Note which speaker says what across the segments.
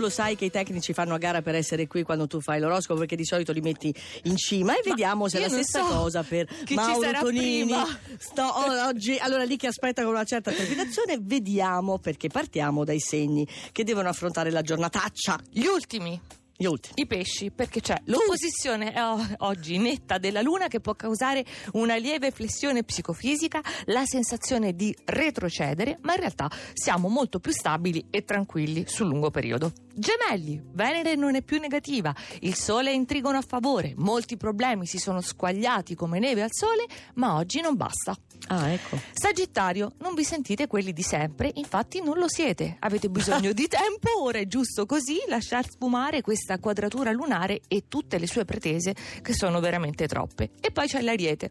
Speaker 1: lo sai che i tecnici fanno a gara per essere qui quando tu fai l'oroscopo perché di solito li metti in cima e vediamo se è la stessa
Speaker 2: so
Speaker 1: cosa per Mauro Tonini. Sto- oggi, allora lì che aspetta con una certa trepidazione, vediamo perché partiamo dai segni che devono affrontare la giornataccia.
Speaker 2: Gli ultimi,
Speaker 1: Gli ultimi.
Speaker 2: i pesci, perché c'è l'opposizione eh, oggi netta della Luna che può causare una lieve flessione psicofisica, la sensazione di retrocedere, ma in realtà siamo molto più stabili e tranquilli sul lungo periodo. Gemelli, Venere non è più negativa, il Sole è in trigono a favore, molti problemi si sono squagliati come neve al Sole, ma oggi non basta.
Speaker 1: Ah, ecco.
Speaker 2: Sagittario, non vi sentite quelli di sempre, infatti non lo siete. Avete bisogno di tempo, ora è giusto così lasciar sfumare questa quadratura lunare e tutte le sue pretese che sono veramente troppe. E poi c'è l'Ariete.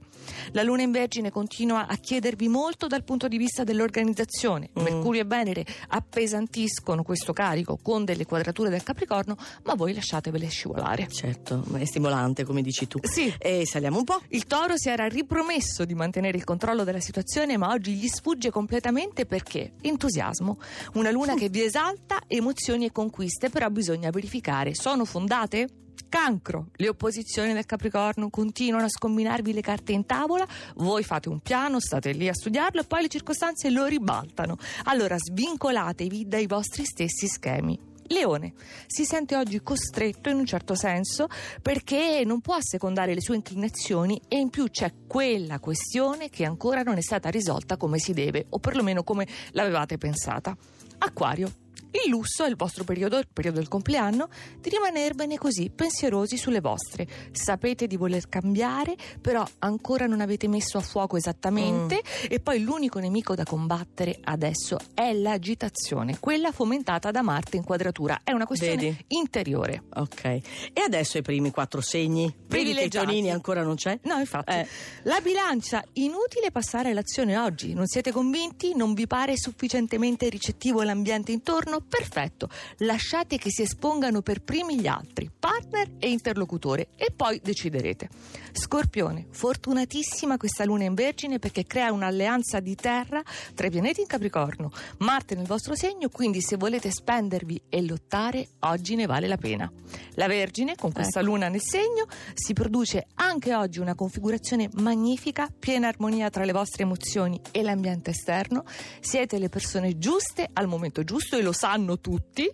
Speaker 2: La Luna in Vergine continua a chiedervi molto dal punto di vista dell'organizzazione.
Speaker 1: Mm.
Speaker 2: Mercurio e Venere appesantiscono questo carico con delle quadrature del Capricorno, ma voi lasciatevele scivolare.
Speaker 1: Certo, ma è stimolante come dici tu.
Speaker 2: Sì.
Speaker 1: E saliamo un po'.
Speaker 2: Il toro si era ripromesso di mantenere il controllo della situazione, ma oggi gli sfugge completamente perché entusiasmo. Una luna che vi esalta, emozioni e conquiste, però bisogna verificare: sono fondate? Cancro, le opposizioni del Capricorno continuano a scombinarvi le carte in tavola, voi fate un piano, state lì a studiarlo e poi le circostanze lo ribaltano. Allora svincolatevi dai vostri stessi schemi. Leone si sente oggi costretto in un certo senso perché non può assecondare le sue inclinazioni e in più c'è quella questione che ancora non è stata risolta come si deve o perlomeno come l'avevate pensata. Acquario. Il lusso è il vostro periodo, il periodo del compleanno, di rimanervene così pensierosi sulle vostre. Sapete di voler cambiare, però ancora non avete messo a fuoco esattamente e poi l'unico nemico da combattere adesso è l'agitazione, quella fomentata da Marte in quadratura. È una questione
Speaker 1: Vedi?
Speaker 2: interiore.
Speaker 1: Ok. E adesso i primi quattro segni. Vedi che. Tonini ancora non c'è?
Speaker 2: No, infatti.
Speaker 1: Eh.
Speaker 2: La bilancia, inutile passare all'azione oggi. Non siete convinti? Non vi pare sufficientemente ricettivo l'ambiente intorno? Perfetto. Lasciate che si espongano per primi gli altri, partner e interlocutore, e poi deciderete. Scorpione, fortunatissima questa luna in Vergine perché crea un'alleanza di terra tra i pianeti in Capricorno, Marte nel vostro segno, quindi se volete spendervi e lottare, oggi ne vale la pena. La Vergine, con questa luna nel segno, si produce anche oggi una configurazione magnifica, piena armonia tra le vostre emozioni e l'ambiente esterno. Siete le persone giuste al momento giusto e lo sanno tutti.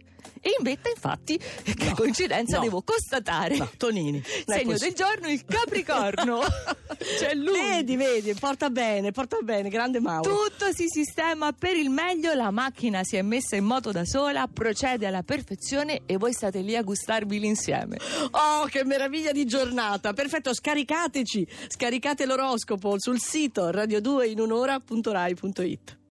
Speaker 2: E in vetta, infatti, che
Speaker 1: No,
Speaker 2: coincidenza
Speaker 1: no.
Speaker 2: devo constatare.
Speaker 1: No, Tonini.
Speaker 2: Segno del giorno il Capricorno. C'è lui.
Speaker 1: Vedi, vedi, porta bene, porta bene, grande Mauro.
Speaker 2: Tutto si sistema per il meglio, la macchina si è messa in moto da sola, procede alla perfezione e voi state lì a gustarvi l'insieme.
Speaker 1: Oh, che meraviglia di giornata! Perfetto, scaricateci, scaricate l'oroscopo sul sito radio2inunora.rai.it.